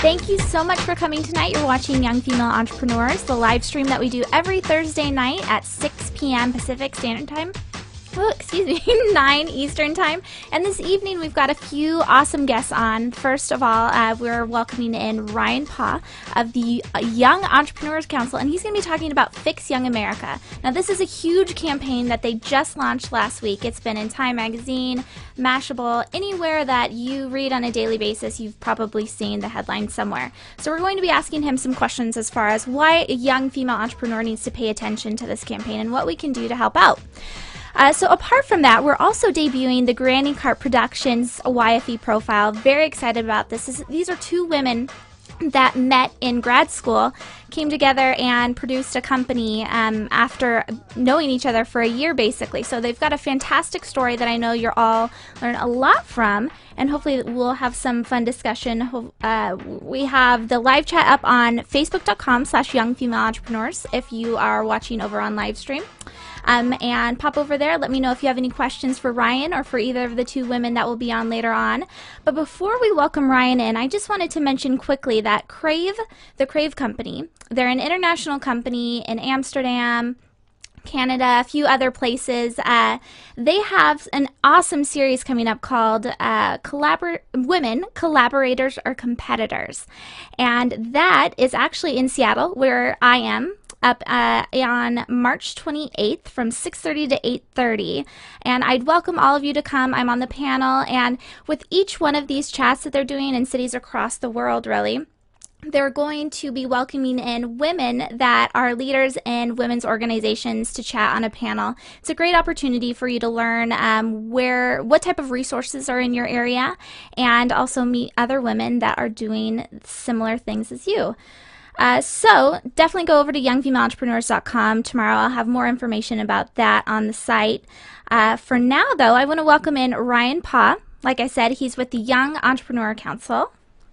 Thank you so much for coming tonight. You're watching Young Female Entrepreneurs, the live stream that we do every Thursday night at 6 p.m. Pacific Standard Time excuse me, 9 Eastern Time. And this evening we've got a few awesome guests on. First of all, uh, we're welcoming in Ryan Paugh of the Young Entrepreneurs Council, and he's going to be talking about Fix Young America. Now, this is a huge campaign that they just launched last week. It's been in Time Magazine, Mashable, anywhere that you read on a daily basis, you've probably seen the headline somewhere. So, we're going to be asking him some questions as far as why a young female entrepreneur needs to pay attention to this campaign and what we can do to help out. Uh, so apart from that, we're also debuting the Granny Cart Productions YFE profile. Very excited about this. this these are two women that met in grad school, came together and produced a company um, after knowing each other for a year, basically. So they've got a fantastic story that I know you're all learn a lot from, and hopefully we'll have some fun discussion. Uh, we have the live chat up on Facebook.com/slash Young Female Entrepreneurs if you are watching over on live stream. Um, and pop over there. Let me know if you have any questions for Ryan or for either of the two women that will be on later on. But before we welcome Ryan in, I just wanted to mention quickly that Crave, the Crave Company, they're an international company in Amsterdam. Canada, a few other places. Uh, they have an awesome series coming up called uh, Collabor- Women Collaborators or Competitors. And that is actually in Seattle, where I am up uh, on March 28th from 6:30 to 8:30, and I'd welcome all of you to come. I'm on the panel, and with each one of these chats that they're doing in cities across the world, really they're going to be welcoming in women that are leaders in women's organizations to chat on a panel. It's a great opportunity for you to learn um, where, what type of resources are in your area, and also meet other women that are doing similar things as you. Uh, so definitely go over to youngfemaleentrepreneurs.com. Tomorrow I'll have more information about that on the site. Uh, for now, though, I want to welcome in Ryan Paugh. Like I said, he's with the Young Entrepreneur Council.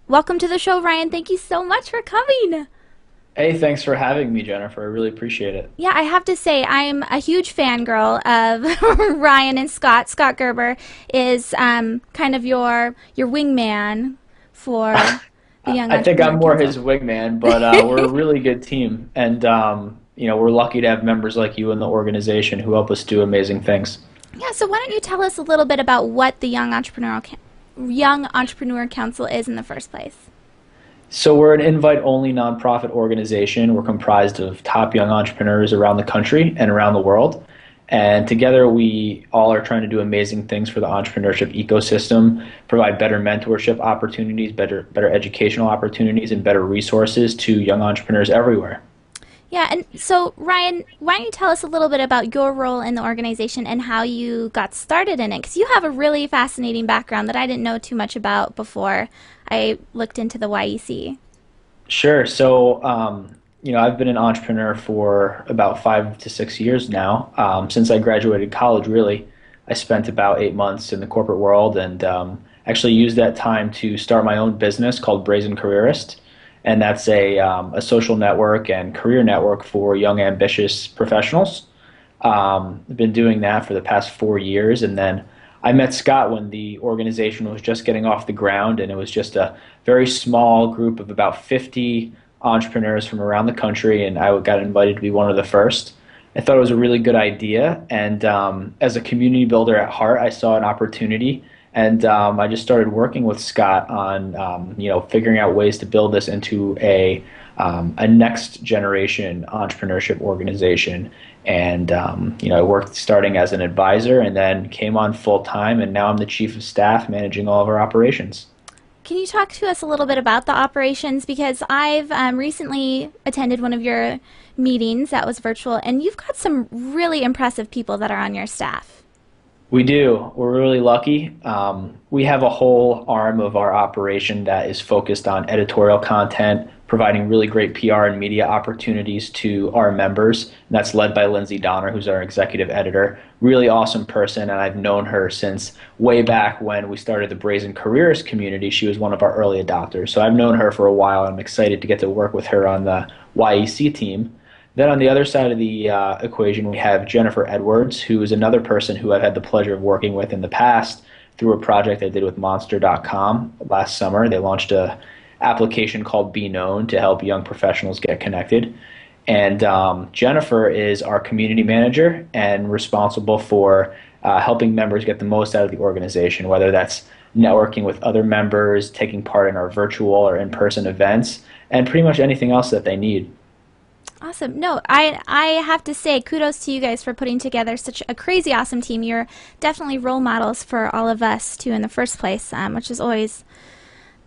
Welcome to the show, Ryan. Thank you so much for coming. Hey, thanks for having me, Jennifer. I really appreciate it. Yeah, I have to say, I'm a huge fangirl of Ryan and Scott. Scott Gerber is um, kind of your your wingman for I think I'm more his wingman, but uh, we're a really good team, and um, you know we're lucky to have members like you in the organization who help us do amazing things. Yeah. So why don't you tell us a little bit about what the Young Entrepreneur Young Entrepreneur Council is in the first place? So we're an invite-only nonprofit organization. We're comprised of top young entrepreneurs around the country and around the world. And together, we all are trying to do amazing things for the entrepreneurship ecosystem, provide better mentorship opportunities, better, better educational opportunities, and better resources to young entrepreneurs everywhere. Yeah, and so Ryan, why don't you tell us a little bit about your role in the organization and how you got started in it? Because you have a really fascinating background that I didn't know too much about before I looked into the YEC. Sure. So, um, you know, I've been an entrepreneur for about five to six years now. Um, since I graduated college, really, I spent about eight months in the corporate world and um, actually used that time to start my own business called Brazen Careerist. And that's a, um, a social network and career network for young, ambitious professionals. Um, I've been doing that for the past four years. And then I met Scott when the organization was just getting off the ground, and it was just a very small group of about 50 entrepreneurs from around the country, and I got invited to be one of the first. I thought it was a really good idea, and um, as a community builder at heart, I saw an opportunity, and um, I just started working with Scott on um, you know figuring out ways to build this into a um, a next generation entrepreneurship organization. And um, you know, I worked starting as an advisor, and then came on full time, and now I'm the chief of staff managing all of our operations. Can you talk to us a little bit about the operations? Because I've um, recently attended one of your meetings that was virtual, and you've got some really impressive people that are on your staff. We do. We're really lucky. Um, we have a whole arm of our operation that is focused on editorial content, providing really great PR and media opportunities to our members. And that's led by Lindsay Donner, who's our executive editor. Really awesome person, and I've known her since way back when we started the Brazen Careerist community. She was one of our early adopters. So I've known her for a while. And I'm excited to get to work with her on the YEC team. Then on the other side of the uh, equation, we have Jennifer Edwards, who is another person who I've had the pleasure of working with in the past through a project I did with Monster.com last summer. They launched a application called BeKnown to help young professionals get connected. And um, Jennifer is our community manager and responsible for uh, helping members get the most out of the organization, whether that's networking with other members, taking part in our virtual or in person events, and pretty much anything else that they need. Awesome. No, I I have to say kudos to you guys for putting together such a crazy awesome team. You're definitely role models for all of us too in the first place, um, which is always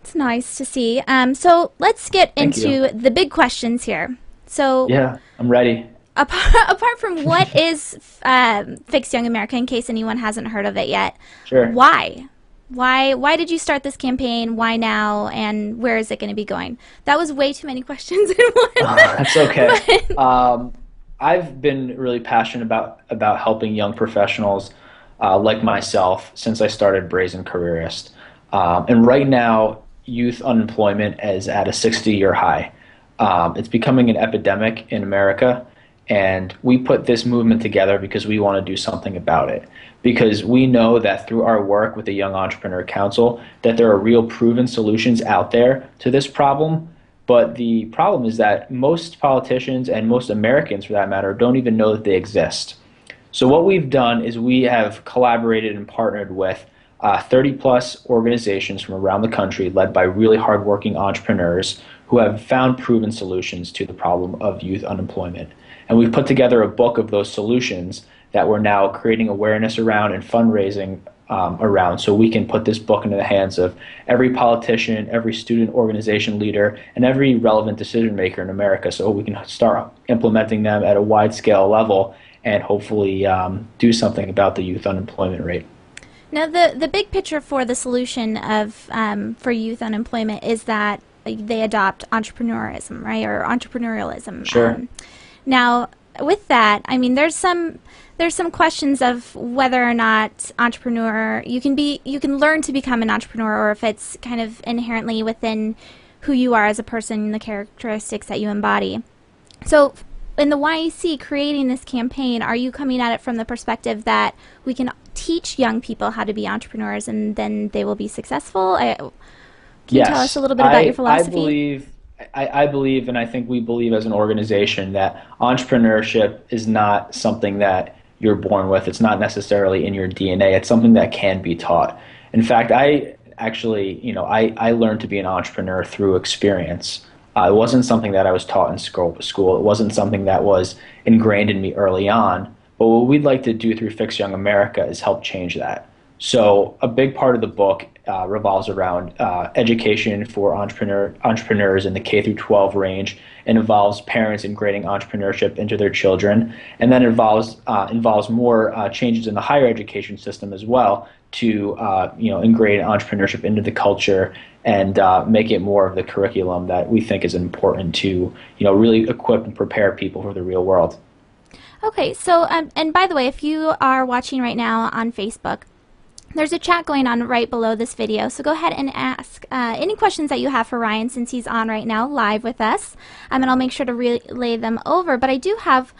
it's nice to see. Um, so let's get Thank into you. the big questions here. So Yeah, I'm ready. apart, apart from what is um, Fix Young America, in case anyone hasn't heard of it yet, Sure. why? Why why did you start this campaign? Why now? And where is it going to be going? That was way too many questions in one. That's okay. um, I've been really passionate about about helping young professionals uh, like myself since I started Brazen Careerist. Um, and right now, youth unemployment is at a 60 year high. Um, it's becoming an epidemic in America, and we put this movement together because we want to do something about it. Because we know that through our work with the Young Entrepreneur Council, that there are real proven solutions out there to this problem. But the problem is that most politicians and most Americans, for that matter, don't even know that they exist. So what we've done is we have collaborated and partnered with uh, 30 plus organizations from around the country, led by really hardworking entrepreneurs who have found proven solutions to the problem of youth unemployment. And we've put together a book of those solutions that we're now creating awareness around and fundraising um, around so we can put this book into the hands of every politician, every student organization leader, and every relevant decision maker in America so we can start implementing them at a wide scale level and hopefully um, do something about the youth unemployment rate. Now, the the big picture for the solution of um, for youth unemployment is that they adopt entrepreneurism, right, or entrepreneurialism. Sure. Um, now, with that, I mean, there's some there's some questions of whether or not entrepreneur you can be you can learn to become an entrepreneur, or if it's kind of inherently within who you are as a person, the characteristics that you embody. So, in the YEC creating this campaign, are you coming at it from the perspective that we can teach young people how to be entrepreneurs and then they will be successful? I, can you tell us a little bit about I, your philosophy? I believe, I, I believe, and I think we believe as an organization that entrepreneurship is not something that you're born with. It's not necessarily in your DNA. It's something that can be taught. In fact, I actually, you know, I, I learned to be an entrepreneur through experience. Uh, it wasn't something that I was taught in school. School. It wasn't something that was ingrained in me early on. But what we'd like to do through Fix Young America is help change that. So a big part of the book uh, revolves around uh, education for entrepreneur entrepreneurs in the K through 12 range, and involves parents integrating entrepreneurship into their children, and then involves uh, involves more uh, changes in the higher education system as well to uh, you know integrate entrepreneurship into the culture and uh, make it more of the curriculum that we think is important to you know really equip and prepare people for the real world. Okay, so um, and by the way, if you are watching right now on Facebook, there's a chat going on right below this video, so go ahead and ask uh, any questions that you have for Ryan since he's on right now live with us, um, and I'll make sure to relay them over. But I do have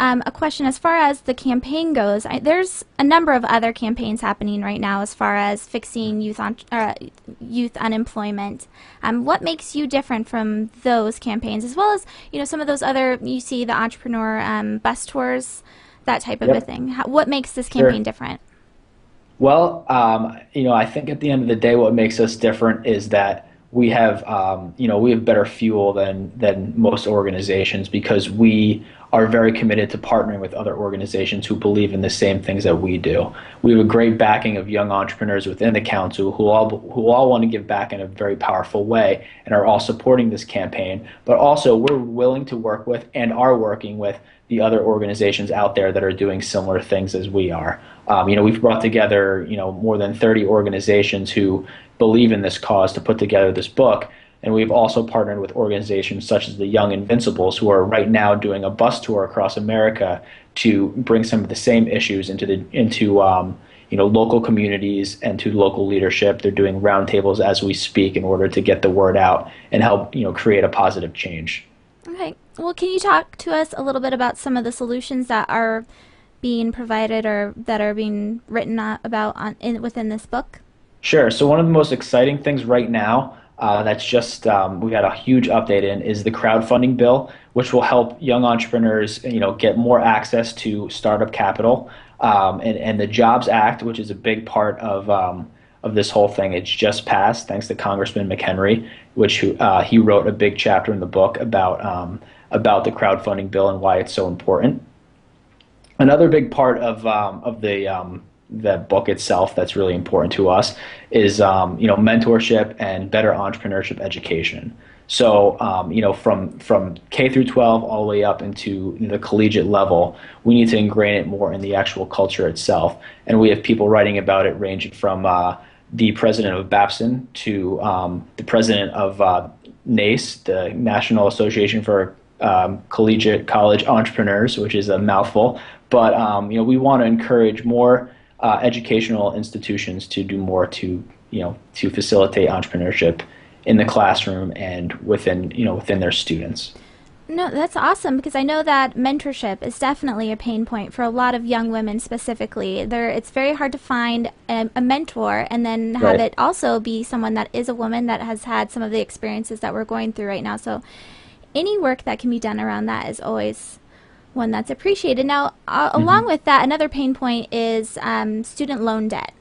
um, a question as far as the campaign goes. I, there's a number of other campaigns happening right now as far as fixing youth on, uh, youth unemployment. Um, what makes you different from those campaigns, as well as you know some of those other you see the entrepreneur um, bus tours, that type of Yep. a thing. How, what makes this Sure. campaign different? Well, um, you know, I think at the end of the day, what makes us different is that we have, um, you know, we have better fuel than than most organizations because we are very committed to partnering with other organizations who believe in the same things that we do. We have a great backing of young entrepreneurs within the council who all who all want to give back in a very powerful way and are all supporting this campaign. But also, we're willing to work with and are working with the other organizations out there that are doing similar things as we are. Um, you know, we've brought together, you know, more than 30 organizations who believe in this cause to put together this book. And we've also partnered with organizations such as the Young Invincibles, who are right now doing a bus tour across America to bring some of the same issues into the into um, you know local communities and to local leadership. They're doing roundtables as we speak in order to get the word out and help you know create a positive change. Okay. Well, can you talk to us a little bit about some of the solutions that are being provided or that are being written about on, in, within this book? Sure. So one of the most exciting things right now uh, that's just um, we got a huge update in is the crowdfunding bill, which will help young entrepreneurs, you know, get more access to startup capital, um, and and the Jobs Act, which is a big part of um, of this whole thing. It's just passed thanks to Congressman McHenry, which uh, he wrote a big chapter in the book about um, about the crowdfunding bill and why it's so important. Another big part of um, of the um, the book itself that's really important to us is um, you know mentorship and better entrepreneurship education. So um, you know from from K through 12 all the way up into the collegiate level, we need to ingrain it more in the actual culture itself. And we have people writing about it, ranging from uh, the president of Babson to um, the president of uh, NACE, the National Association for um, Collegiate College Entrepreneurs, which is a mouthful. But um, you know we want to encourage more uh, educational institutions to do more to you know to facilitate entrepreneurship in the classroom and within you know within their students. No, that's awesome because I know that mentorship is definitely a pain point for a lot of young women specifically. There, it's very hard to find a, a mentor and then have right. it also be someone that is a woman that has had some of the experiences that we're going through right now. So, any work that can be done around that is always one that's appreciated. Now, uh, mm-hmm. along with that, another pain point is um, student loan debt.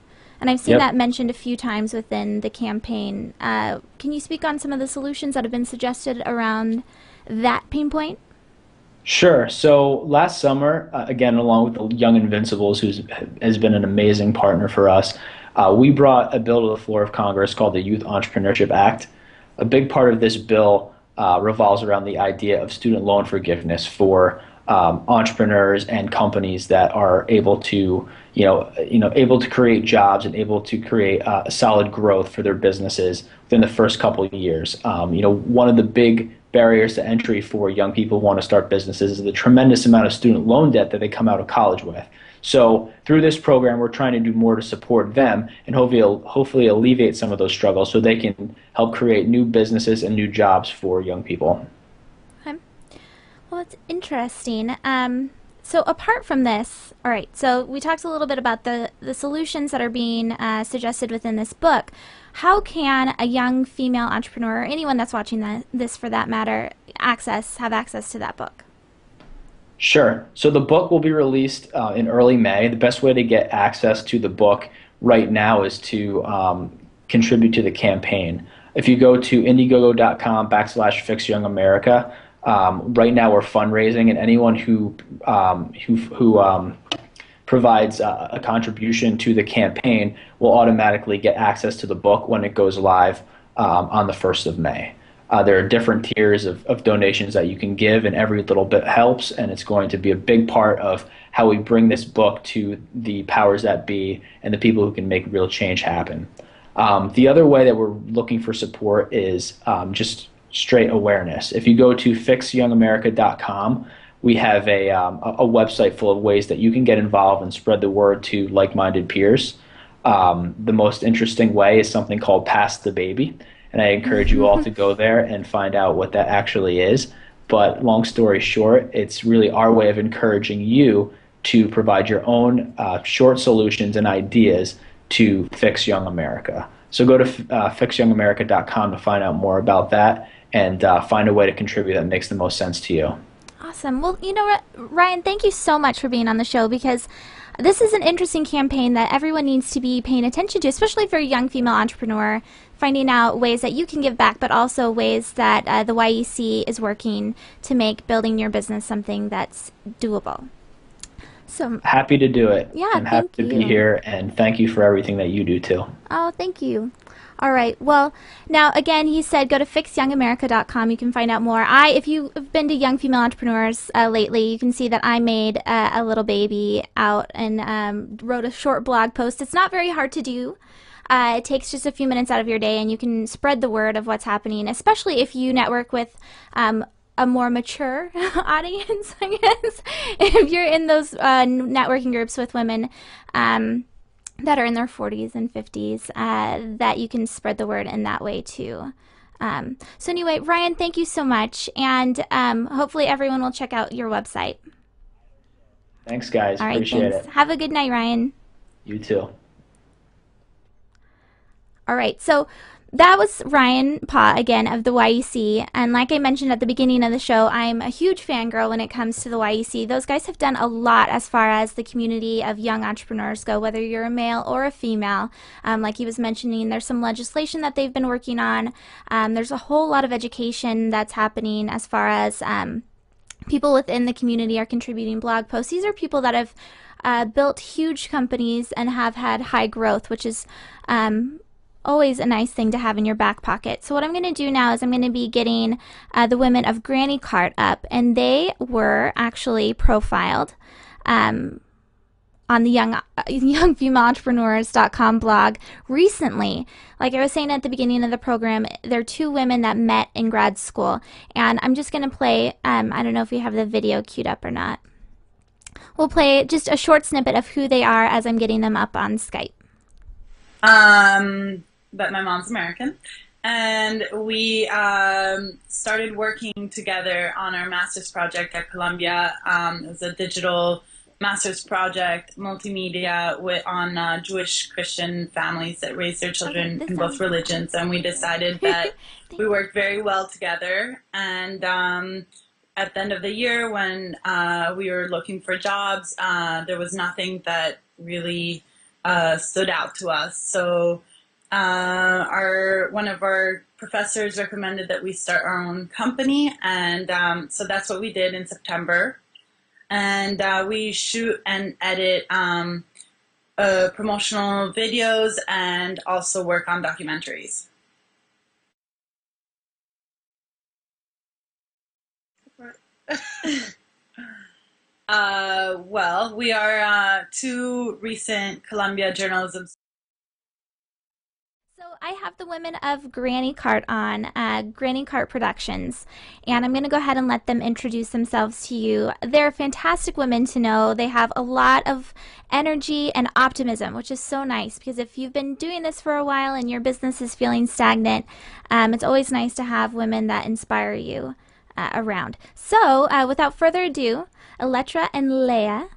And I've seen yep. that mentioned a few times within the campaign. Uh, can you speak on some of the solutions that have been suggested around that pain point? Sure. So last summer, uh, again, along with the Young Invincibles, who has been an amazing partner for us, uh, we brought a bill to the floor of Congress called the Youth Entrepreneurship Act. A big part of this bill uh, revolves around the idea of student loan forgiveness for um, entrepreneurs and companies that are able to you know you know able to create jobs and able to create uh, solid growth for their businesses within the first couple of years. Um, you know one of the big barriers to entry for young people who want to start businesses is the tremendous amount of student loan debt that they come out of college with. So through this program, we're trying to do more to support them and hopefully hopefully alleviate some of those struggles so they can help create new businesses and new jobs for young people. Well, it's interesting. Um, so apart from this, all right. So we talked a little bit about the the solutions that are being uh, suggested within this book. How can a young female entrepreneur, or anyone that's watching this for that matter, access have access to that book? Sure. So the book will be released uh, in early May. The best way to get access to the book right now is to um, contribute to the campaign. If you go to Indiegogo.com backslash Fix Young America, um, right now, we're fundraising, and anyone who um, who, who um, provides a, a, contribution to the campaign will automatically get access to the book when it goes live um, on the first of May. Uh, there are different tiers of, of donations that you can give, and every little bit helps. And it's going to be a big part of how we bring this book to the powers that be and the people who can make real change happen. Um, the other way that we're looking for support is um, just straight awareness. If you go to fixyoungamerica.com, we have a, um, a website full of ways that you can get involved and spread the word to like minded peers. Um, the most interesting way is something called Pass the Baby. And I encourage you all to go there and find out what that actually is. But long story short, it's really our way of encouraging you to provide your own uh, short solutions and ideas to fix young America. So go to uh, fixyoungamerica.com to find out more about that and uh, find a way to contribute that makes the most sense to you. Awesome. Well, you know Ryan, thank you so much for being on the show because this is an interesting campaign that everyone needs to be paying attention to, especially for a young female entrepreneur, finding out ways that you can give back, but also ways that uh, the YEC is working to make building your business something that's doable. So happy to do it. Yeah, I'm happy to you. be here, and thank you for everything that you do too. Oh, thank you. All right. Well, now again, he said go to fixyoungamerica.com. You can find out more. I, if you've been to Young Female Entrepreneurs uh, lately, you can see that I made uh, a little baby out and um, wrote a short blog post. It's not very hard to do. Uh, it takes just a few minutes out of your day, and you can spread the word of what's happening, especially if you network with um, a more mature audience, I guess. if you're in those uh, networking groups with women, um, that are in their 40s and 50s uh, that you can spread the word in that way too. Um, so anyway, Ryan, thank you so much, and um, hopefully everyone will check out your website. Thanks, guys. All right, Appreciate thanks. it. Have a good night, Ryan. You too. All right, so that was Ryan Paugh again of the YEC. And like I mentioned at the beginning of the show, I'm a huge fangirl when it comes to the YEC. Those guys have done a lot as far as the community of young entrepreneurs go, whether you're a male or a female. Um, like he was mentioning, there's some legislation that they've been working on. Um, there's a whole lot of education that's happening as far as um, people within the community are contributing blog posts. These are people that have uh, built huge companies and have had high growth, which is um, always a nice thing to have in your back pocket. So what I'm going to do now is I'm going to be getting uh, the women of Granny Cart up, and they were actually profiled um, on the young uh, youngfemaleentrepreneurs.com blog recently. Like I was saying at the beginning of the program, there are two women that met in grad school, and I'm just going to play. Um, I don't know if we have the video queued up or not. We'll play just a short snippet of who they are as I'm getting them up on Skype. Um, but my mom's American. And we um, started working together on our master's project at Columbia. Um, it was a digital master's project, multimedia, with, on uh, Jewish Christian families that raise their children Okay, in both religions. And we decided that we worked very well together. And um, at the end of the year, when uh, we were looking for jobs, uh, there was nothing that really uh, stood out to us. So uh, our one of our professors recommended that we start our own company, and um, so that's what we did in September. And uh, we shoot and edit um, uh, promotional videos and also work on documentaries. Uh, well, we are uh, two recent Columbia journalism So I have the women of Granny Cart on, uh, Granny Cart Productions, and I'm going to go ahead and let them introduce themselves to you. They're fantastic women to know. They have a lot of energy and optimism, which is so nice because if you've been doing this for a while and your business is feeling stagnant, um, it's always nice to have women that inspire you uh, around. So uh, without further ado, Elettra and Lea.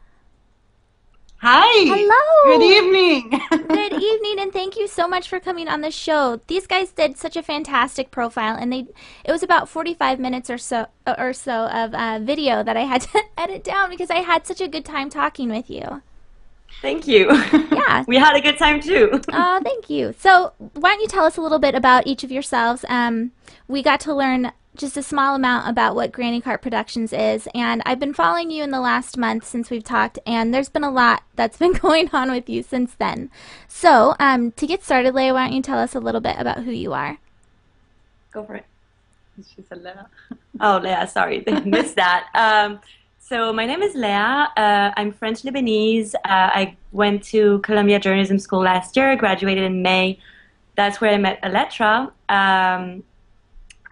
Hi. Hello. Good evening. Good evening, and thank you so much for coming on the show. These guys did such a fantastic profile, and they it was about forty five minutes or so or so of uh, video that I had to edit down because I had such a good time talking with you. Thank you. Yeah. we had a good time too. Oh, thank you. So, why don't you tell us a little bit about each of yourselves? Um, we got to learn just a small amount about what Granny Cart Productions is, and I've been following you in the last month since we've talked, and there's been a lot that's been going on with you since then. So, um, to get started, Lea, why don't you tell us a little bit about who you are? Go for it. She said Lena. Oh, Lea, sorry, missed that. Um, so my name is Lea. Uh, I'm French Lebanese. Uh, I went to Columbia Journalism School last year. Graduated in May. That's where I met Elettra. Um,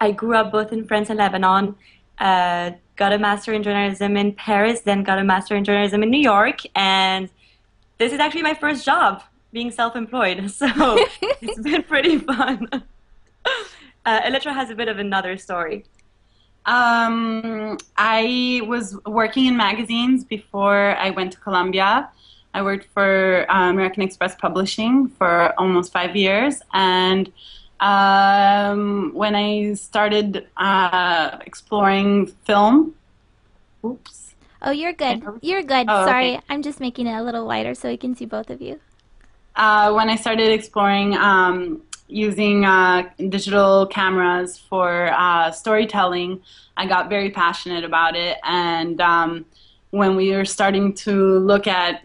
I grew up both in France and Lebanon. Uh, got a master in journalism in Paris, then got a master in journalism in New York, and this is actually my first job, being self-employed. So it's been pretty fun. Uh, has a bit of another story. Um, I was working in magazines before I went to Columbia. I worked for uh, American Express Publishing for almost five years, and um, when I started uh, exploring film, oops, Oh, you're good. You're good. Oh, Sorry, okay. I'm just making it a little wider so we can see both of you. uh, when I started exploring um, using uh, digital cameras for uh, storytelling, I got very passionate about it. And um, when we were starting to look at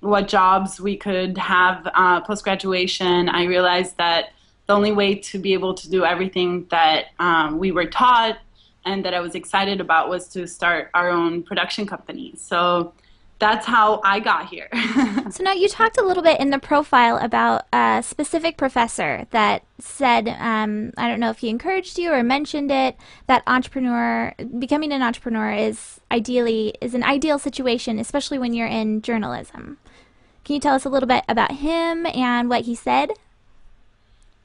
what jobs we could have uh, post graduation, I realized that the only way to be able to do everything that um, we were taught and that I was excited about was to start our own production company. So that's how I got here. So now you talked a little bit in the profile about a specific professor that said, um, I don't know if he encouraged you or mentioned it, that entrepreneur, becoming an entrepreneur is ideally is an ideal situation, especially when you're in journalism. Can you tell us a little bit about him and what he said?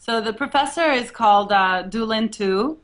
So the professor is called uh, Duy Linh Tu,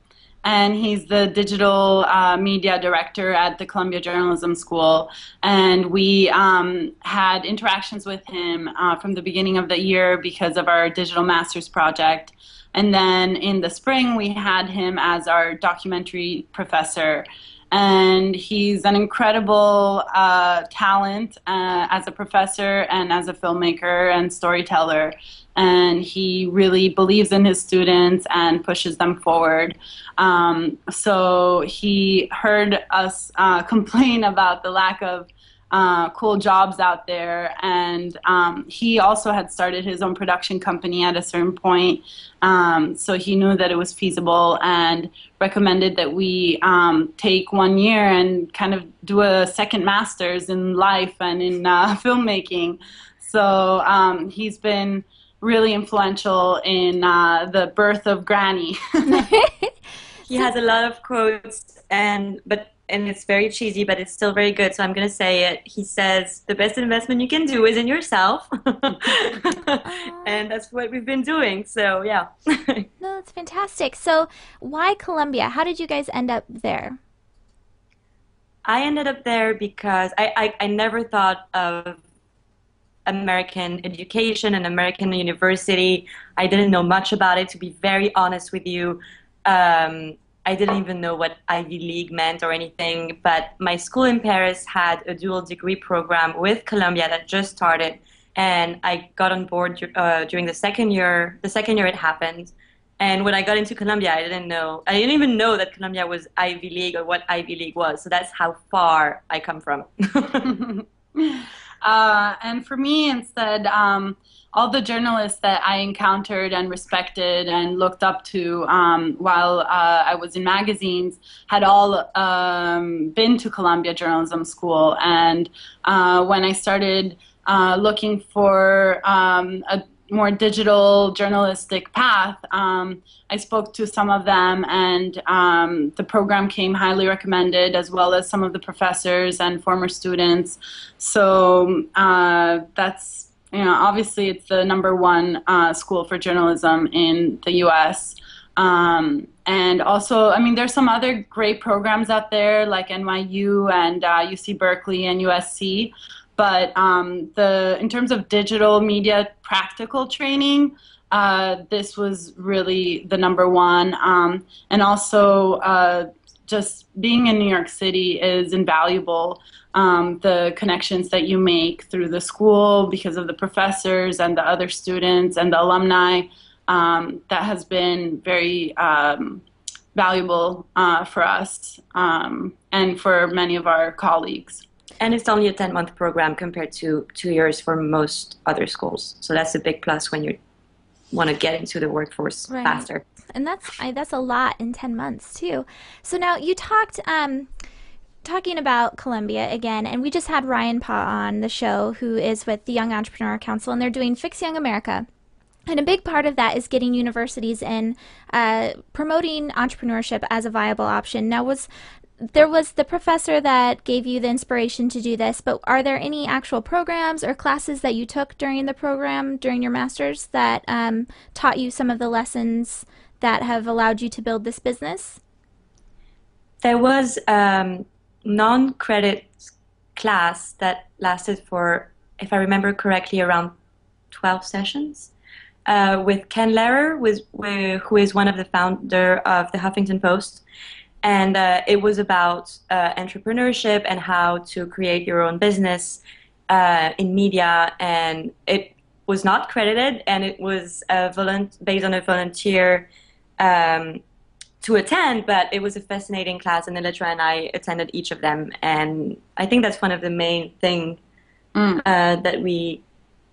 and he's the digital uh, media director at the Columbia Journalism School. And we um, had interactions with him uh, from the beginning of the year because of our digital master's project. And then in the spring, we had him as our documentary professor and he's an incredible uh, talent uh, as a professor and as a filmmaker and storyteller. And he really believes in his students and pushes them forward. Um, so he heard us uh, complain about the lack of uh, cool jobs out there. And um, he also had started his own production company at a certain point. Um, so he knew that it was feasible and recommended that we um, take one year and kind of do a second master's in life and in uh, filmmaking. So um, he's been really influential in uh, the birth of Granny. he has a lot of quotes and but and it's very cheesy, but it's still very good. So I'm going to say it. He says the best investment you can do is in yourself, and that's what we've been doing. So yeah. no, that's fantastic. So why Columbia? How did you guys end up there? I ended up there because I, I, I never thought of American education and American university. I didn't know much about it, to be very honest with you. Um, I didn't even know what Ivy League meant or anything. But my school in Paris had a dual degree program with Columbia that just started, and I got on board uh, during the second year. The second year it happened, and when I got into Columbia, I didn't know. I didn't even know that Columbia was Ivy League or what Ivy League was. So that's how far I come from. uh, and for me, instead. Um, all the journalists that I encountered and respected and looked up to um, while uh, I was in magazines had all um, been to Columbia Journalism School. And uh, when I started uh, looking for um, a more digital journalistic path, um, I spoke to some of them, and um, the program came highly recommended, as well as some of the professors and former students. So uh, that's you know, obviously it's the number one uh, school for journalism in the U.S. Um, and also, I mean, there's some other great programs out there like NYU and uh, UC Berkeley and USC. But um, the in terms of digital media practical training, uh, this was really the number one. Um, and also, uh, just being in New York City is invaluable um, the connections that you make through the school because of the professors and the other students and the alumni. Um, that has been very um, valuable uh, for us um, and for many of our colleagues. And it's only a 10 month program compared to two years for most other schools. So that's a big plus when you want to get into the workforce right. faster. And that's I, that's a lot in 10 months too. So now you talked um, talking about Columbia again, and we just had Ryan Paugh on the show, who is with the Young Entrepreneur Council, and they're doing Fix Young America. And a big part of that is getting universities in uh, promoting entrepreneurship as a viable option. Now, was there was the professor that gave you the inspiration to do this, but are there any actual programs or classes that you took during the program during your master's that um, taught you some of the lessons that have allowed you to build this business? There was um, non-credit class that lasted for, if I remember correctly, around 12 sessions. Uh, with Ken Lerer, with, who is one of the founder of the Huffington Post, and uh, it was about uh, entrepreneurship and how to create your own business uh, in media. And it was not credited, and it was volunt- based on a volunteer um, to attend, but it was a fascinating class, and Elettra and I attended each of them, and I think that's one of the main thing mm. uh, that we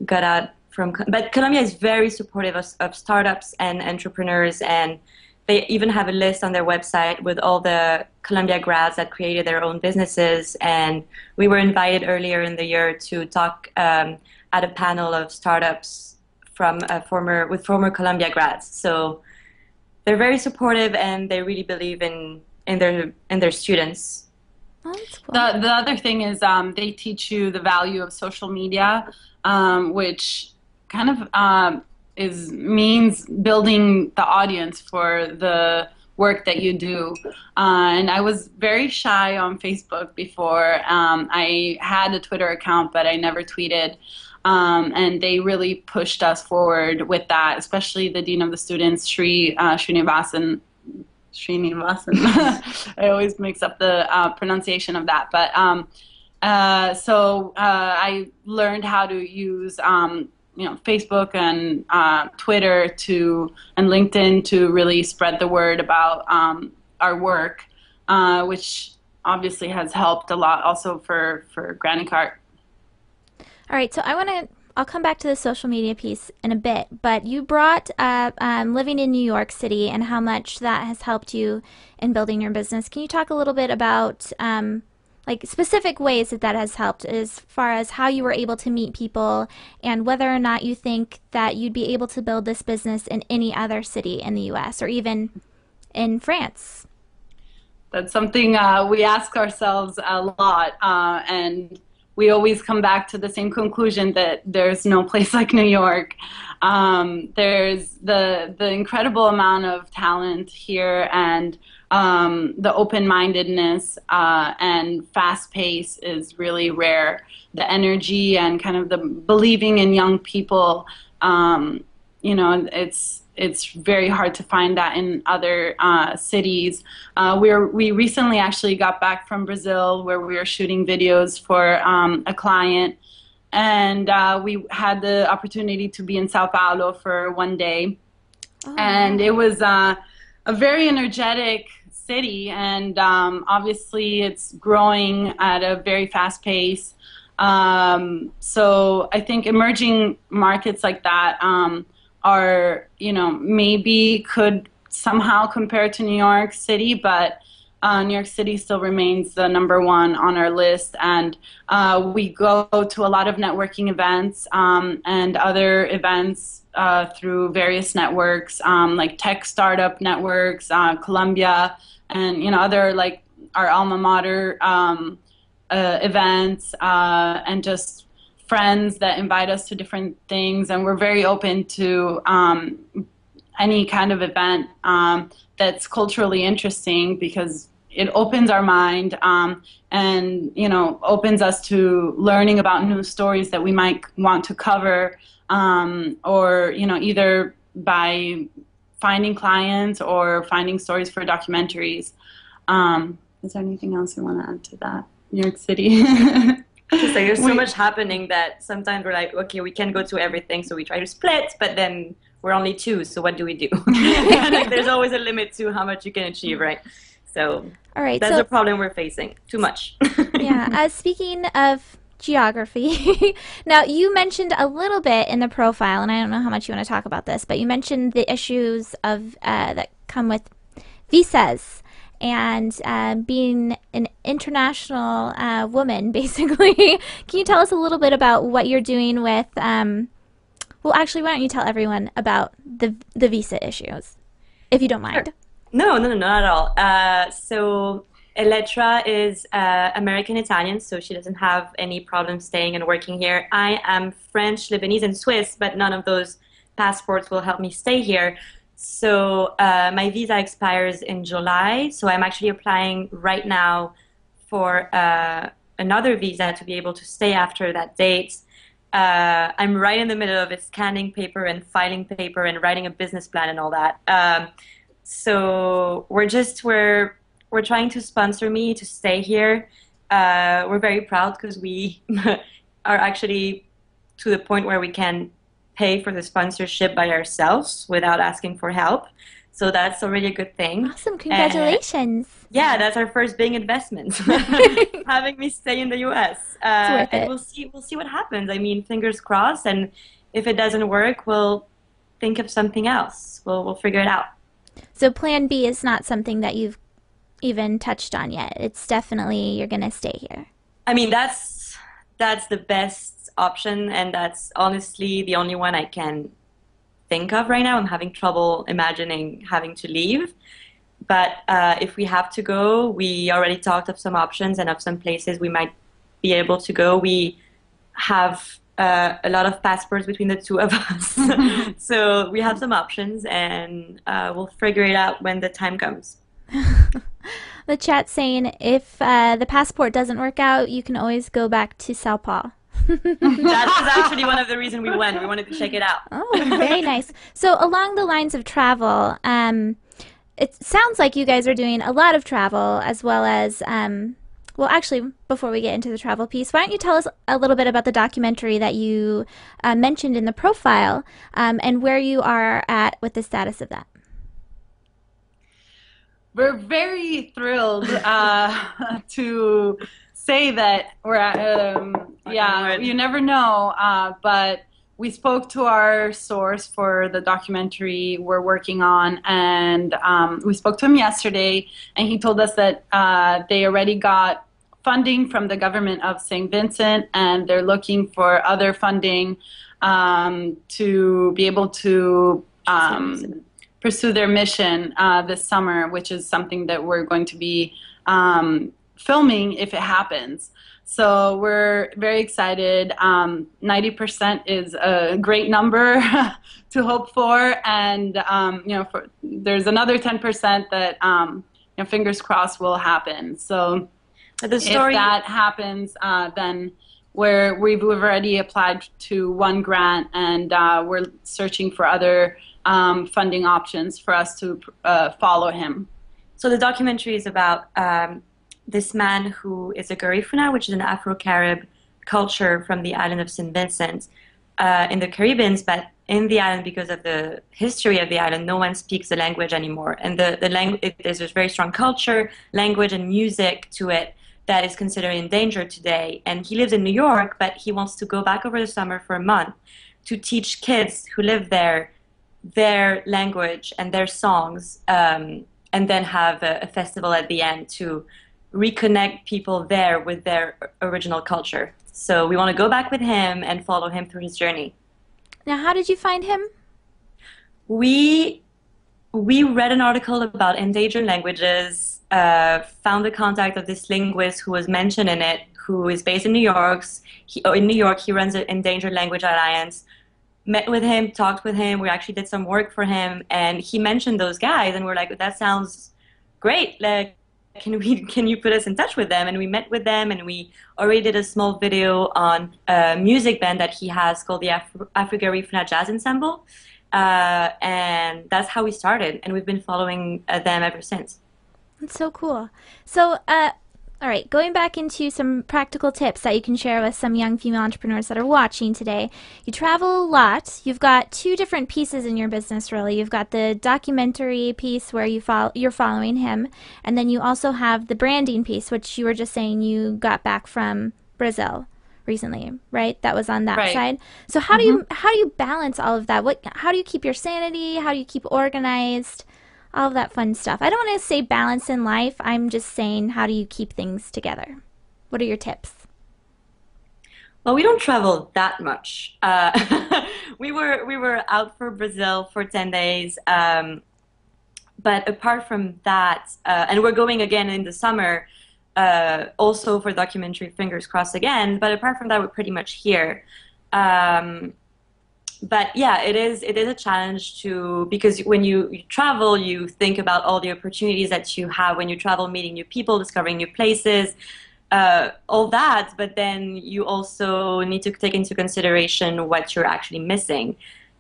got out from. But Columbia is very supportive of, of, startups and entrepreneurs, and they even have a list on their website with all the Columbia grads that created their own businesses, and we were invited earlier in the year to talk um, at a panel of startups from former with former Columbia grads. So they're very supportive and they really believe in in their in their students. The the other thing is um, they teach you the value of social media, um, which kind of um, is means building the audience for the work that you do. Uh, and I was very shy on Facebook before. Um, I had a Twitter account, but I never tweeted. Um, and they really pushed us forward with that, especially the dean of the students, Sree uh, Sreenivasan. Sreenivasan. I always mix up the uh, pronunciation of that, but um, uh, so uh, I learned how to use um, you know Facebook and uh, Twitter to and LinkedIn to really spread the word about um, our work, uh, which obviously has helped a lot also for for Granny Cart. All right, so I want to. I'll come back to the social media piece in a bit, but you brought up um, living in New York City and how much that has helped you in building your business. Can you talk a little bit about um, like specific ways that that has helped as far as how you were able to meet people and whether or not you think that you'd be able to build this business in any other city in the US or even in France? That's something uh, we ask ourselves a lot, uh, and we always come back to the same conclusion that there's no place like New York. Um, there's the the incredible amount of talent here, and um, the open-mindedness uh, and fast pace is really rare. The energy and kind of the believing in young people, um, you know, it's it's very hard to find that in other uh, cities. Uh, we we recently actually got back from Brazil where we were shooting videos for um, a client, and uh, we had the opportunity to be in Sao Paulo for one day, oh. and it was uh, a very energetic city, and um, obviously it's growing at a very fast pace. Um, so I think emerging markets like that um, are, you know, maybe could somehow compare to New York City, but uh, New York City still remains the number one on our list, and uh, we go to a lot of networking events um, and other events uh, through various networks um, like tech startup networks, uh, Columbia, and you know other like our alma mater um, uh, events uh, and just friends that invite us to different things, and we're very open to um, any kind of event um, that's culturally interesting because it opens our mind um, and you know opens us to learning about new stories that we might want to cover um, or you know either by finding clients or finding stories for documentaries. Um, is there anything else you want to add to that? New york city. Just like there's so much happening that sometimes we're like, okay, we can't go to everything, so we try to split, but then we're only two, so what do we do? like, there's always a limit to how much you can achieve, right? So all right, that's so, a problem we're facing. Too much. yeah. Uh, speaking of geography, now you mentioned a little bit in the profile, and I don't know how much you want to talk about this, but you mentioned the issues of uh, that come with visas and uh, being an international uh, woman, basically. Can you tell us a little bit about what you're doing with? Um, well, actually, why don't you tell everyone about the the visa issues, if you don't mind? Sure. No, no, no, not at all. Uh, so Elettra is uh, American Italian, so she doesn't have any problem staying and working here. I am French, Lebanese, and Swiss, but none of those passports will help me stay here. So uh, my visa expires in July, so I'm actually applying right now for uh, another visa to be able to stay after that date. Uh, I'm right in the middle of it, scanning paper and filing paper and writing a business plan and all that. Um, so we're just we're we're trying to sponsor me to stay here. Uh, we're very proud because we are actually to the point where we can pay for the sponsorship by ourselves without asking for help. So that's already a good thing. Awesome! Congratulations. yeah, that's our first big investment, having me stay in the U.S. Uh, and we'll see. We'll see what happens. I mean, fingers crossed. And if it doesn't work, we'll think of something else. We'll we'll figure it out. So plan B is not something that you've even touched on yet. It's definitely you're going to stay here. I mean, that's that's the best option and that's honestly the only one I can think of right now. I'm having trouble imagining having to leave. But uh, if we have to go, we already talked of some options and of some places we might be able to go. We have uh, a lot of passports between the two of us. so we have some options, and uh, we'll figure it out when the time comes. the chat saying if uh, the passport doesn't work out, you can always go back to Sao Paulo. that was actually one of the reasons we went. We wanted to check it out. Oh, very nice. So along the lines of travel, um, it sounds like you guys are doing a lot of travel as well as um, well actually before we get into the travel piece why don't you tell us a little bit about the documentary that you uh, mentioned in the profile um, and where you are at with the status of that we're very thrilled uh, to say that we're at, um, yeah you never know uh, but we spoke to our source for the documentary we're working on, and um, we spoke to him yesterday, and he told us that uh, they already got funding from the government of St. Vincent, and they're looking for other funding um, to be able to um, pursue their mission uh, this summer, which is something that we're going to be um, filming if it happens. So we're very excited. Um, 90% is a great number to hope for, and um, you know, for, there's another 10% that um, you know, fingers crossed will happen. So the story if that happens, uh, then where we've, we've already applied to one grant, and uh, we're searching for other um, funding options for us to uh, follow him. So the documentary is about um, this man who is a Garifuna, which is an Afro-Carib culture from the island of St. Vincent uh, in the Caribbean, but in the island, because of the history of the island, no one speaks the language anymore. And the, the language, there's a very strong culture, language, and music to it that is considered endangered today. And he lives in New York, but he wants to go back over the summer for a month to teach kids who live there their language and their songs, um, and then have a, a festival at the end to reconnect people there with their original culture. So we want to go back with him and follow him through his journey. Now, how did you find him? We we read an article about endangered languages, uh, found the contact of this linguist who was mentioned in it, who is based in New York. He, oh, in New York, he runs an Endangered Language Alliance. Met with him, talked with him. We actually did some work for him, and he mentioned those guys, and we're like, that sounds great. Like can we can you put us in touch with them? And we met with them and we already did a small video on a music band that he has called the Af- Afro-Garifuna Jazz Ensemble. Uh, and that's how we started and we've been following uh, them ever since. That's so cool. So uh, all right, going back into some practical tips that you can share with some young female entrepreneurs that are watching today. You travel a lot. You've got two different pieces in your business, really. You've got the documentary piece where you follow, you're following him, and then you also have the branding piece, which you were just saying you got back from Brazil recently, right? That was on that right. side. So how mm-hmm. do you mm-hmm. how do you balance all of that? What how do you keep your sanity? How do you keep organized? All of that fun stuff. I don't want to say balance in life. I'm just saying, how do you keep things together? What are your tips? Well, we don't travel that much. Uh, we were we were out for Brazil for ten days, um, but apart from that, uh, and we're going again in the summer, uh, also for documentary. Fingers crossed again. But apart from that, we're pretty much here. Um, but yeah, it is it is a challenge to because when you, you, travel, you think about all the opportunities that you have when you travel, meeting new people, discovering new places, uh, all that. But then you also need to take into consideration what you're actually missing.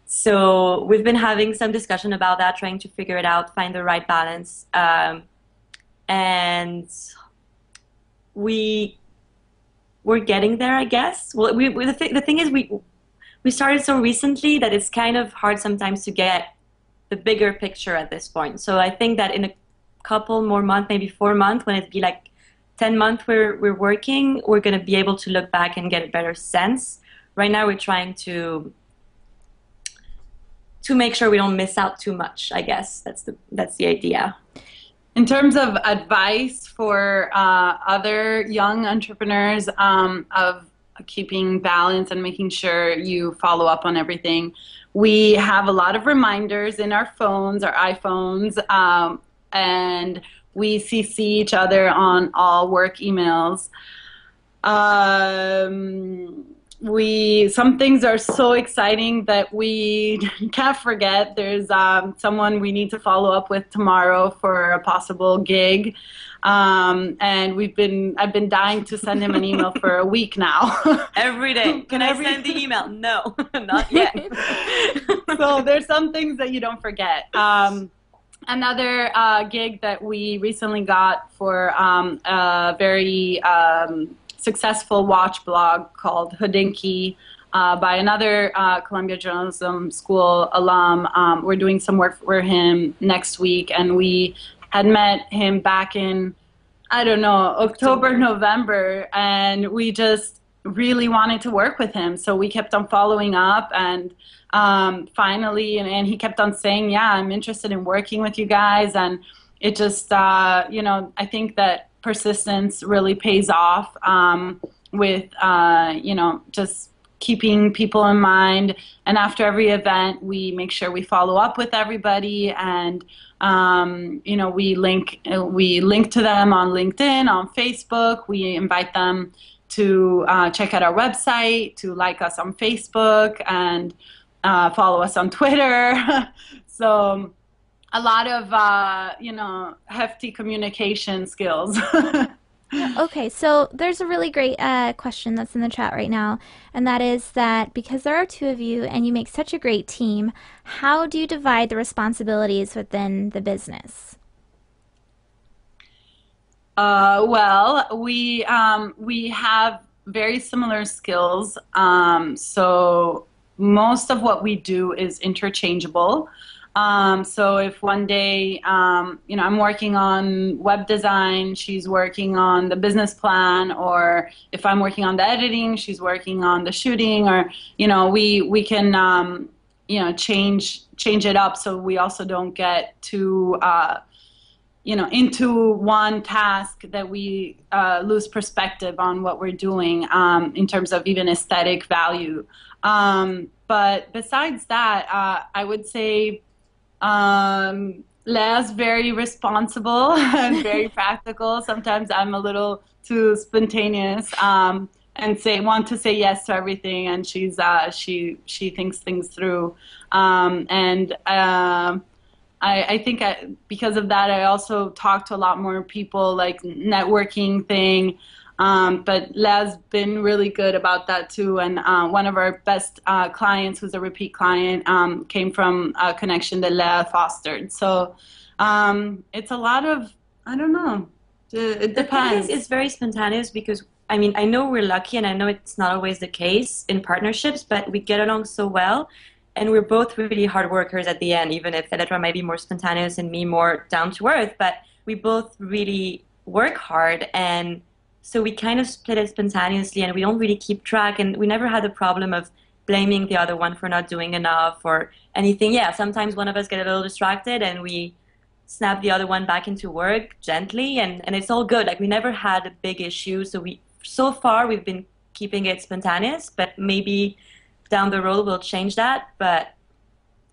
So we've been having some discussion about that, trying to figure it out, find the right balance, um, and we we're getting there, I guess. Well, we, we the, th- the thing is we we started so recently that it's kind of hard sometimes to get the bigger picture at this point. So I think that in a couple more months, maybe four months, when it be like 10 months we're, we're working, we're going to be able to look back and get a better sense. Right now we're trying to to make sure we don't miss out too much, I guess. That's the that's the idea. In terms of advice for uh, other young entrepreneurs um, of keeping balance and making sure you follow up on everything. We have a lot of reminders in our phones, our iPhones, um, and we CC each other on all work emails. Um, we some things are so exciting that we can't forget. There's um, someone we need to follow up with tomorrow for a possible gig, um, and we've been I've been dying to send him an email for a week now. Every day. Can Every... I send the email? No, not yet. so there's some things that you don't forget. Um, another uh, gig that we recently got for um, a very um, successful watch blog called Hodinkee. Uh, by another uh, Columbia Journalism School alum. Um, we're doing some work for him next week, and we had met him back in, I don't know, October, November, and we just really wanted to work with him. So we kept on following up, and um, finally, and, and, he kept on saying, "Yeah, I'm interested in working with you guys." And it just, uh, you know, I think that persistence really pays off um, with uh, you know just keeping people in mind and after every event we make sure we follow up with everybody and um, you know we link we link to them on linkedin on facebook we invite them to uh, check out our website to like us on facebook and uh, follow us on twitter so a lot of uh, you know hefty communication skills. okay, so there's a really great uh, question that's in the chat right now, and that is that because there are two of you and you make such a great team, how do you divide the responsibilities within the business? Uh, well, we um, we have very similar skills, um, so most of what we do is interchangeable. Um, so if one day, um, you know, I'm working on web design, she's working on the business plan, or if I'm working on the editing, she's working on the shooting, or you know, we we can um, you know change change it up so we also don't get too uh, you know into one task that we uh, lose perspective on what we're doing um, in terms of even aesthetic value. Um, but besides that, uh, I would say um, Lea's very responsible and very practical. Sometimes I'm a little too spontaneous um, and say want to say yes to everything, and she's uh, she she thinks things through. Um, and uh, I, I think I, because of that, I also talk to a lot more people, like networking thing. Um, but Lea's been really good about that too. And uh, one of our best uh, clients, who's a repeat client, um, came from a connection that Lea fostered. So um, it's a lot of, I don't know, it depends. it's very spontaneous because I mean, I know we're lucky and I know it's not always the case in partnerships, but we get along so well. And we're both really hard workers at the end, even if Elettra might be more spontaneous and me more down to earth. But we both really work hard and so we kind of split it spontaneously and we don't really keep track. And we never had the problem of blaming the other one for not doing enough or anything. Yeah, sometimes one of us get a little distracted and we snap the other one back into work gently and, and it's all good. Like we never had a big issue. So we so far we've been keeping it spontaneous, but maybe down the road we'll change that. But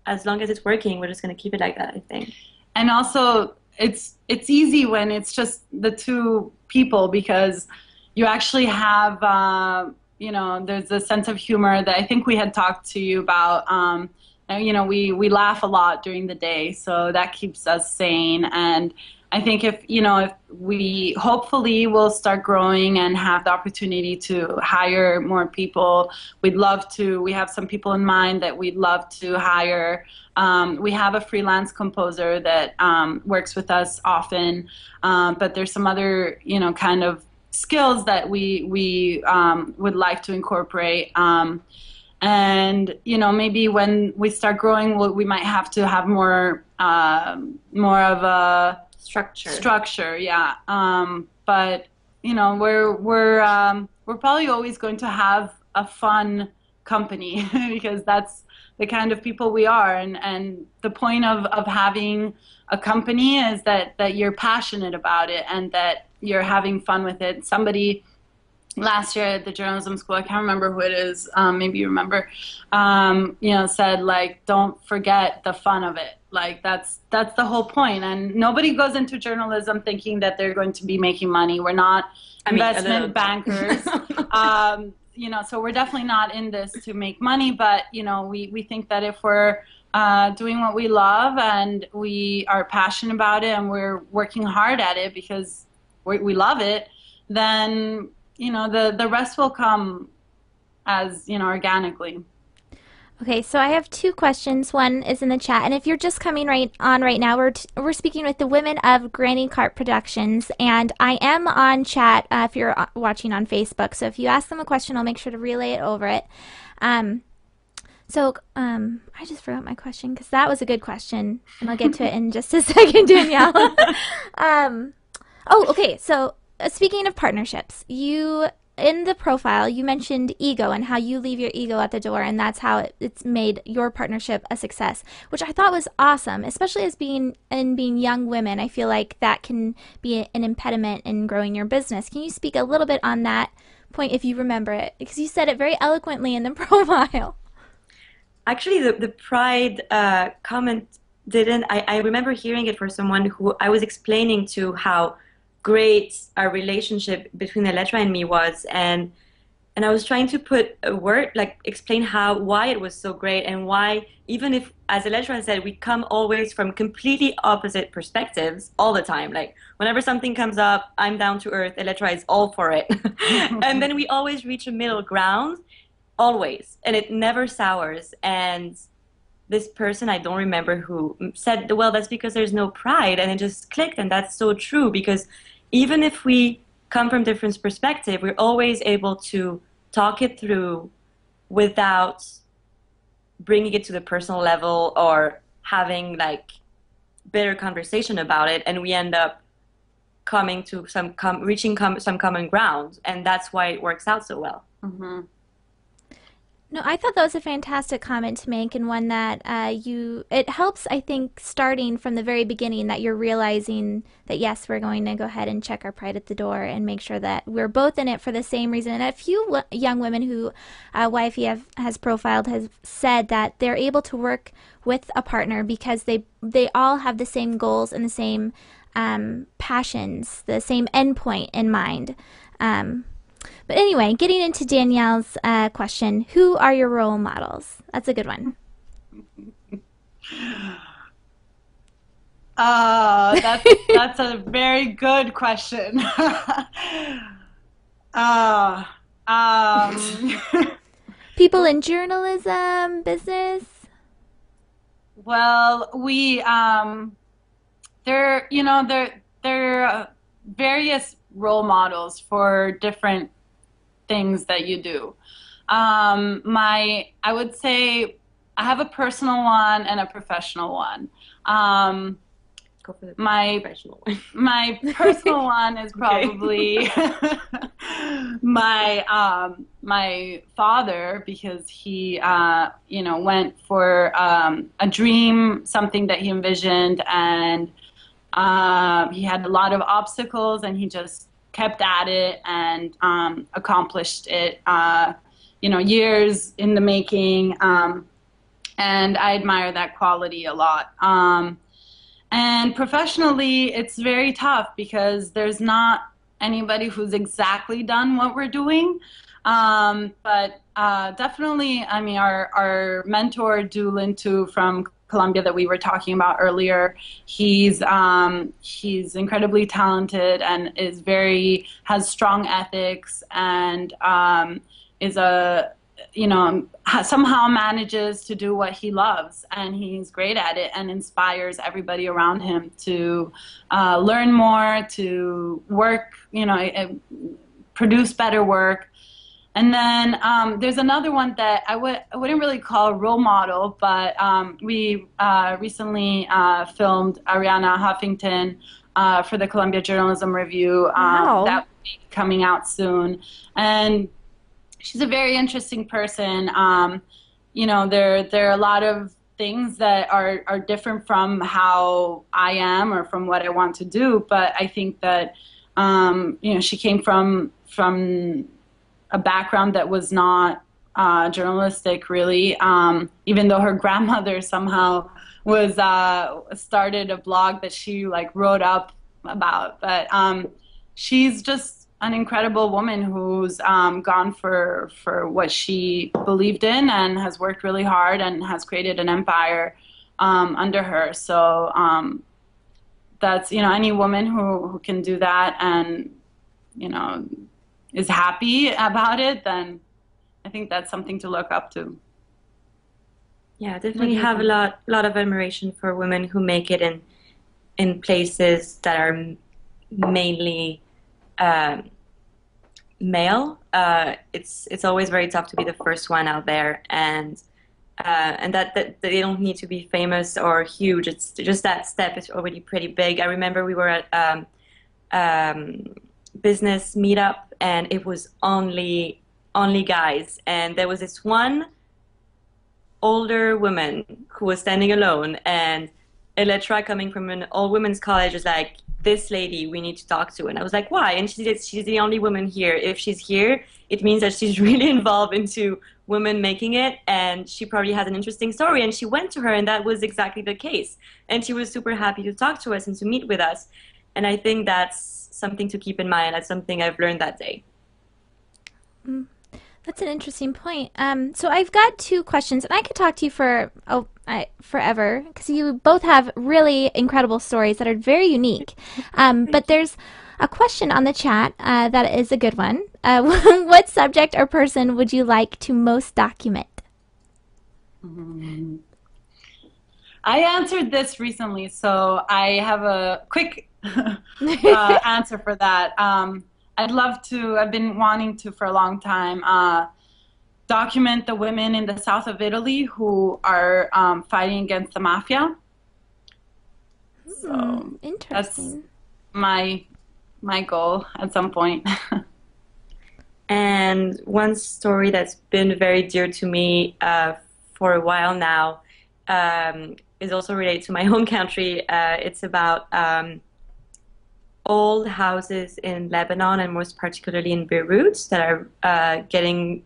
as long as it's working, we're just gonna keep it like that, I think. And also it's it's easy when it's just the two people because you actually have uh, you know there's a sense of humor that I think we had talked to you about. Um, you know we we laugh a lot during the day, so that keeps us sane and I think if you know if we hopefully will start growing and have the opportunity to hire more people, we'd love to. We have some people in mind that we'd love to hire. Um, we have a freelance composer that um, works with us often, um, but there's some other you know kind of skills that we we um, would like to incorporate um, and you know maybe when we start growing we'll, we might have to have more uh, more of a structure. Structure, yeah. Um, but you know, we're we're um, we're probably always going to have a fun company because that's the kind of people we are, and and the point of of having a company is that that you're passionate about it and that you're having fun with it. Somebody last year at the journalism school, I can't remember who it is, um, maybe you remember, um, you know, said like, don't forget the fun of it. Like that's that's the whole point. And nobody goes into journalism thinking that they're going to be making money. We're not I investment mean, bankers. um, you know, so we're definitely not in this to make money, but you know, we we think that if we're uh, doing what we love and we are passionate about it and we're working hard at it because we, we love it, then you know the the rest will come as you know organically. Okay, so I have two questions. One is in the chat, and if you're just coming right on right now, we're t- we're speaking with the women of Granny Cart Productions, and I am on chat uh, if you're uh, watching on Facebook. So if you ask them a question, I'll make sure to relay it over it. Um, so um, I just forgot my question because that was a good question, and I'll get to it in just a second, Danielle. um, oh, okay. So uh, speaking of partnerships, you in the profile, you mentioned ego and how you leave your ego at the door, and that's how it, it's made your partnership a success, which I thought was awesome, especially as being and being young women. I feel like that can be an impediment in growing your business. Can you speak a little bit on that point if you remember it? Because you said it very eloquently in the profile. Actually, the the pride uh, comment didn't. I, I remember hearing it for someone who I was explaining to how great our relationship between Elettra and me was and and I was trying to put a word like explain how why it was so great and why even if as Elettra said we come always from completely opposite perspectives all the time. Like whenever something comes up I'm down to earth Elettra is all for it. And then we always reach a middle ground always and it never sours. And this person I don't remember who said well that's because there's no pride and it just clicked and that's so true because even if we come from different perspective, we're always able to talk it through without bringing it to the personal level or having like bitter conversation about it and we end up coming to some com- reaching com- some common ground and that's why it works out so well mm-hmm. No, I thought that was a fantastic comment to make, and one that uh, you it helps. I think starting from the very beginning that you're realizing that yes, we're going to go ahead and check our pride at the door and make sure that we're both in it for the same reason. And a few young women who uh, has profiled has said that they're able to work with a partner because they they all have the same goals and the same um, passions, the same endpoint in mind. Um, but anyway, getting into Danielle's uh, question, who are your role models? That's a good one. Uh, that's, that's a very good question. uh, um, People in journalism, business? Well, we, um, there, you know, there, there are various role models for different things that you do. Um, my, I would say, I have a personal one and a professional one. Um, my professional one. my personal one is probably my um, my father because he uh, you know went for um, a dream, something that he envisioned, and uh, he had a lot of obstacles, and he just kept at it and um, accomplished it. Uh, you know, years in the making, um, and I admire that quality a lot. Um, and professionally, it's very tough because there's not anybody who's exactly done what we're doing. Um, but uh, definitely, I mean, our, our mentor, Duy Linh Tu from Columbia that we were talking about earlier. He's um, he's incredibly talented and is very has strong ethics and um, is a you know somehow manages to do what he loves and he's great at it and inspires everybody around him to uh, learn more to work you know produce better work and then um, there's another one that I w- I wouldn't really call a role model, but um, we uh, recently uh, filmed Arianna Huffington uh, for the Columbia Journalism Review. Um, wow. That will be coming out soon. And she's a very interesting person. Um, you know, there, there are a lot of things that are, are different from how I am or from what I want to do, but I think that, um, you know, she came from from a background that was not uh, journalistic, really. Um, even though her grandmother somehow was uh, started a blog that she like wrote up about, but um, she's just an incredible woman who's um, gone for for what she believed in and has worked really hard and has created an empire um, under her. So um, that's you know any woman who who can do that and you know is happy about it, then I think that's something to look up to. Yeah, definitely have a lot lot of admiration for women who make it in in places that are mainly um, male. Uh, it's it's always very tough to be the first one out there, and uh, and that, that they don't need to be famous or huge. It's just that step is already pretty big. I remember we were at um, um, business meetup, and it was only only guys, and there was this one older woman who was standing alone, and Elettra coming from an all women's college was like, this lady we need to talk to. And i was like why? And she said she's the only woman here. If she's here it means that she's really involved into women making it and she probably has an interesting story. And she went to her and that was exactly the case. And she was super happy to talk to us and to meet with us. And i think that's something to keep in mind that's something i've learned that day mm. That's an interesting point. Um, so I've got two questions, and I could talk to you for oh I, forever because you both have really incredible stories that are very unique. Um, but there's a question on the chat uh, that is a good one. Uh, what subject or person would you like to most document? I answered this recently, so I have a quick uh, answer for that. Um, I'd love to. I've been wanting to for a long time uh, document the women in the south of Italy who are um, fighting against the mafia. So hmm, interesting. That's my my goal at some point. and one story that's been very dear to me uh, for a while now um, is also related to my home country. Uh, it's about um, old houses in Lebanon and most particularly in Beirut that are uh, getting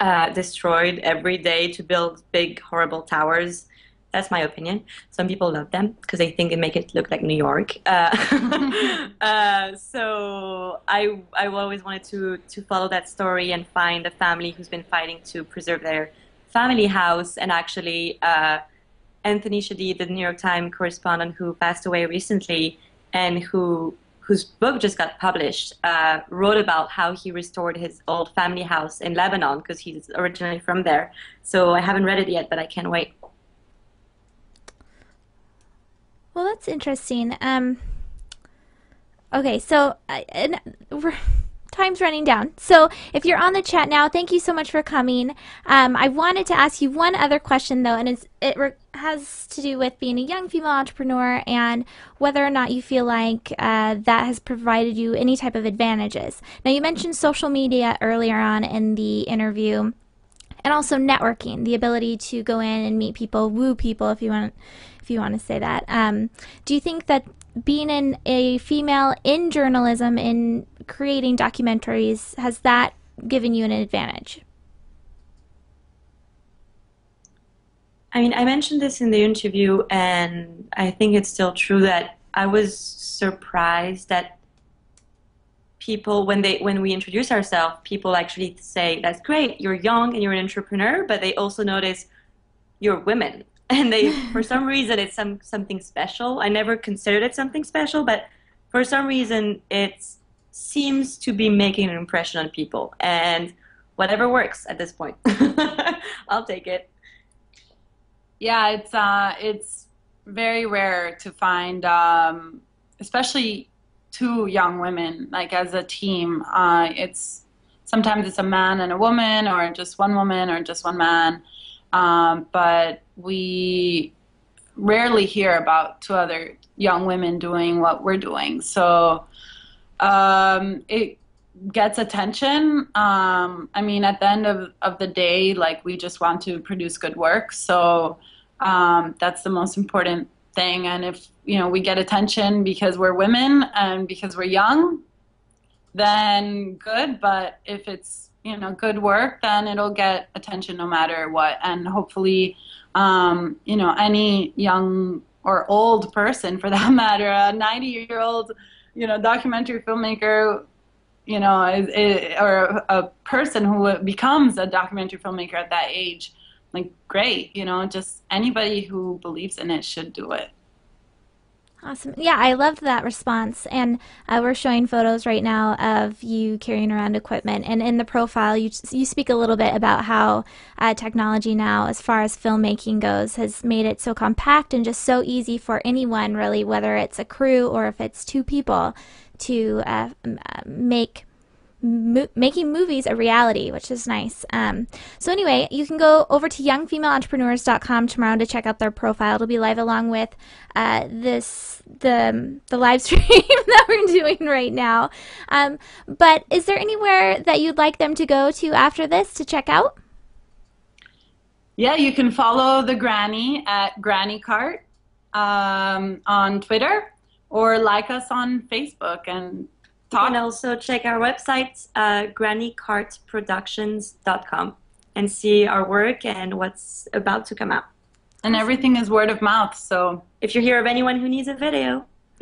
uh, destroyed every day to build big, horrible towers. That's my opinion. Some people love them because they think they make it look like New York. Uh, uh, so I I always wanted to to follow that story and find a family who's been fighting to preserve their family house. And actually, uh, Anthony Shadid, the New York Times correspondent who passed away recently, and who whose book just got published, uh, wrote about how he restored his old family house in Lebanon because he's originally from there. So I haven't read it yet, but I can't wait. Well, that's interesting. Um, okay, so uh, and we're time's running down. So if you're on the chat now, thank you so much for coming. Um, I wanted to ask you one other question though, and it re- has to do with being a young female entrepreneur and whether or not you feel like uh, that has provided you any type of advantages. Now you mentioned social media earlier on in the interview. And also networking, the ability to go in and meet people, woo people, if you want, if you want to say that. Um, do you think that being in a female in journalism in creating documentaries has that given you an advantage? I mean i mentioned this in the interview and i think it's still true that i was surprised that people when they when we introduce ourselves people actually say that's great you're young and you're an entrepreneur but they also notice you're women and they for some reason it's some something special. I never considered it something special, but for some reason it seems to be making an impression on people, and whatever works at this point, I'll take it. Yeah, it's uh, it's very rare to find, um, especially two young women like as a team. Uh, it's sometimes it's a man and a woman, or just one woman, or just one man. Um, but we rarely hear about two other young women doing what we're doing. So um, it gets attention. Um, I mean, at the end of, of the day, like we just want to produce good work. So um, that's the most important thing. And if you know we get attention because we're women and because we're young, then good. But if it's you know good work then it'll get attention no matter what and hopefully um, you know any young or old person for that matter a 90 year old you know documentary filmmaker you know, is, is, or a person who becomes a documentary filmmaker at that age, like great, you know, just anybody who believes in it should do it. Awesome. Yeah, I loved that response. And uh, we're showing photos right now of you carrying around equipment. And in the profile, you, you speak a little bit about how uh, technology now, as far as filmmaking goes, has made it so compact and just so easy for anyone, really, whether it's a crew or if it's two people, to uh, uh make mo- making movies a reality, which is nice. Um, so anyway, you can go over to youngfemaleentrepreneurs.com tomorrow to check out their profile. It'll be live along with uh, this the the live stream that we're doing right now. Um, but is there anywhere that you'd like them to go to after this to check out? Yeah, you can follow the granny at Granny Cart um, on Twitter or like us on Facebook and you can also check our website, uh, grannycartproductions.com, and see our work and what's about to come out. And everything is word of mouth, so. If you hear of anyone who needs a video,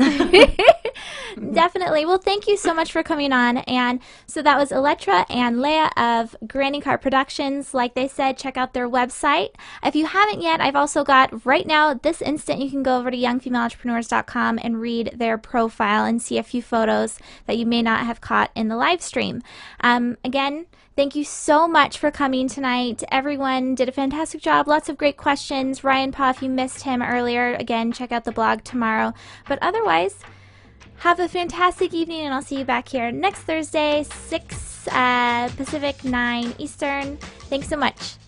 Definitely. Well, thank you so much for coming on. And so that was Elettra and Lea of Granny Cart Productions. Like they said, check out their website. If you haven't yet, I've also got right now, this instant, you can go over to youngfemaleentrepreneurs.com and read their profile and see a few photos that you may not have caught in the live stream. Um, again, Thank you so much for coming tonight. Everyone did a fantastic job. Lots of great questions. Ryan Paugh, if you missed him earlier, again, check out the blog tomorrow. But otherwise, have a fantastic evening, and I'll see you back here next Thursday, 6 uh, Pacific, 9 Eastern. Thanks so much.